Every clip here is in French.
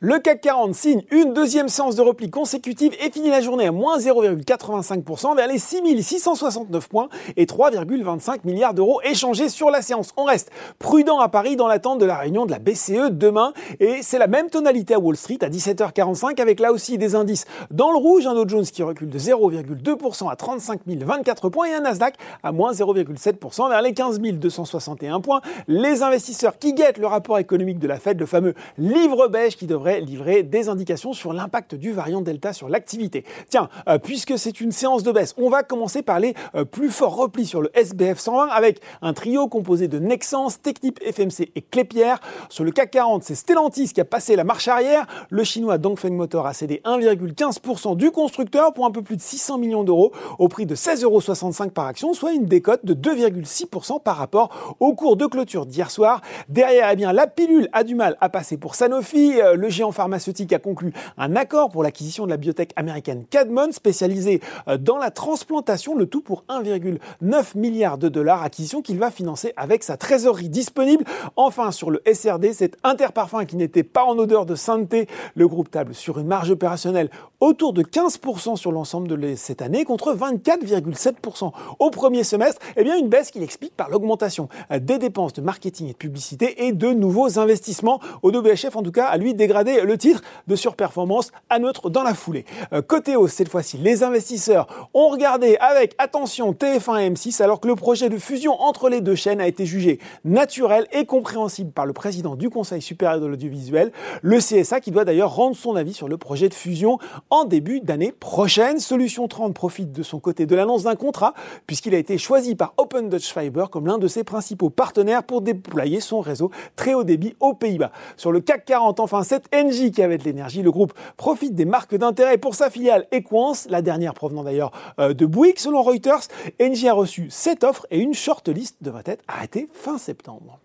Le CAC 40 signe une deuxième séance de repli consécutive et finit la journée à moins 0,85% vers les 6669 points et 3,25 milliards d'euros échangés sur la séance. On reste prudent à Paris dans l'attente de la réunion de la BCE demain et c'est la même tonalité à Wall Street à 17h45 avec là aussi des indices dans le rouge, un Dow Jones qui recule de 0,2% à 35 024 points et un Nasdaq à moins 0,7% vers les 15 261 points. Les investisseurs qui guettent le rapport économique de la Fed, le fameux livre beige qui devrait livrer des indications sur l'impact du variant Delta sur l'activité. Tiens, euh, puisque c'est une séance de baisse, on va commencer par les euh, plus forts replis sur le SBF 120 avec un trio composé de Nexans, Technip, FMC et Clépierre. Sur le CAC 40, c'est Stellantis qui a passé la marche arrière. Le chinois Dongfeng Motor a cédé 1,15% du constructeur pour un peu plus de 600 millions d'euros au prix de 16,65 euros par action, soit une décote de 2,6% par rapport au cours de clôture d'hier soir. Derrière, eh bien, la pilule a du mal à passer pour Sanofi. Euh, géant pharmaceutique a conclu un accord pour l'acquisition de la biotech américaine Cadmon, spécialisée euh, dans la transplantation, le tout pour 1,9 milliard de dollars, acquisition qu'il va financer avec sa trésorerie disponible. Enfin, sur le SRD, c'est Interparfum qui n'était pas en odeur de sainteté. Le groupe table sur une marge opérationnelle autour de 15% sur l'ensemble de cette année contre 24,7% au premier semestre. Eh bien, une baisse qu'il explique par l'augmentation euh, des dépenses de marketing et de publicité et de nouveaux investissements. Au WHF, en tout cas, à lui le titre de surperformance à neutre dans la foulée. Euh, côté hausse, cette fois-ci, les investisseurs ont regardé avec attention TF1 et M6 alors que le projet de fusion entre les deux chaînes a été jugé naturel et compréhensible par le président du Conseil supérieur de l'audiovisuel, le CSA qui doit d'ailleurs rendre son avis sur le projet de fusion en début d'année prochaine. Solution 30 profite de son côté de l'annonce d'un contrat puisqu'il a été choisi par Open Dutch Fiber comme l'un de ses principaux partenaires pour déployer son réseau très haut débit aux Pays-Bas. Sur le CAC 40, enfin, cette Engie qui avait de l'énergie. Le groupe profite des marques d'intérêt pour sa filiale Equance, la dernière provenant d'ailleurs euh, de Bouygues. Selon Reuters, Engie a reçu cette offre et une shortlist devrait être arrêtée fin septembre.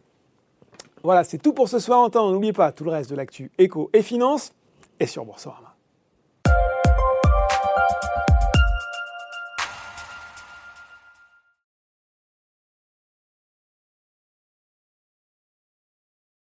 Voilà, c'est tout pour ce soir. N'oubliez pas tout le reste de l'actu éco et finance et sur Boursorama.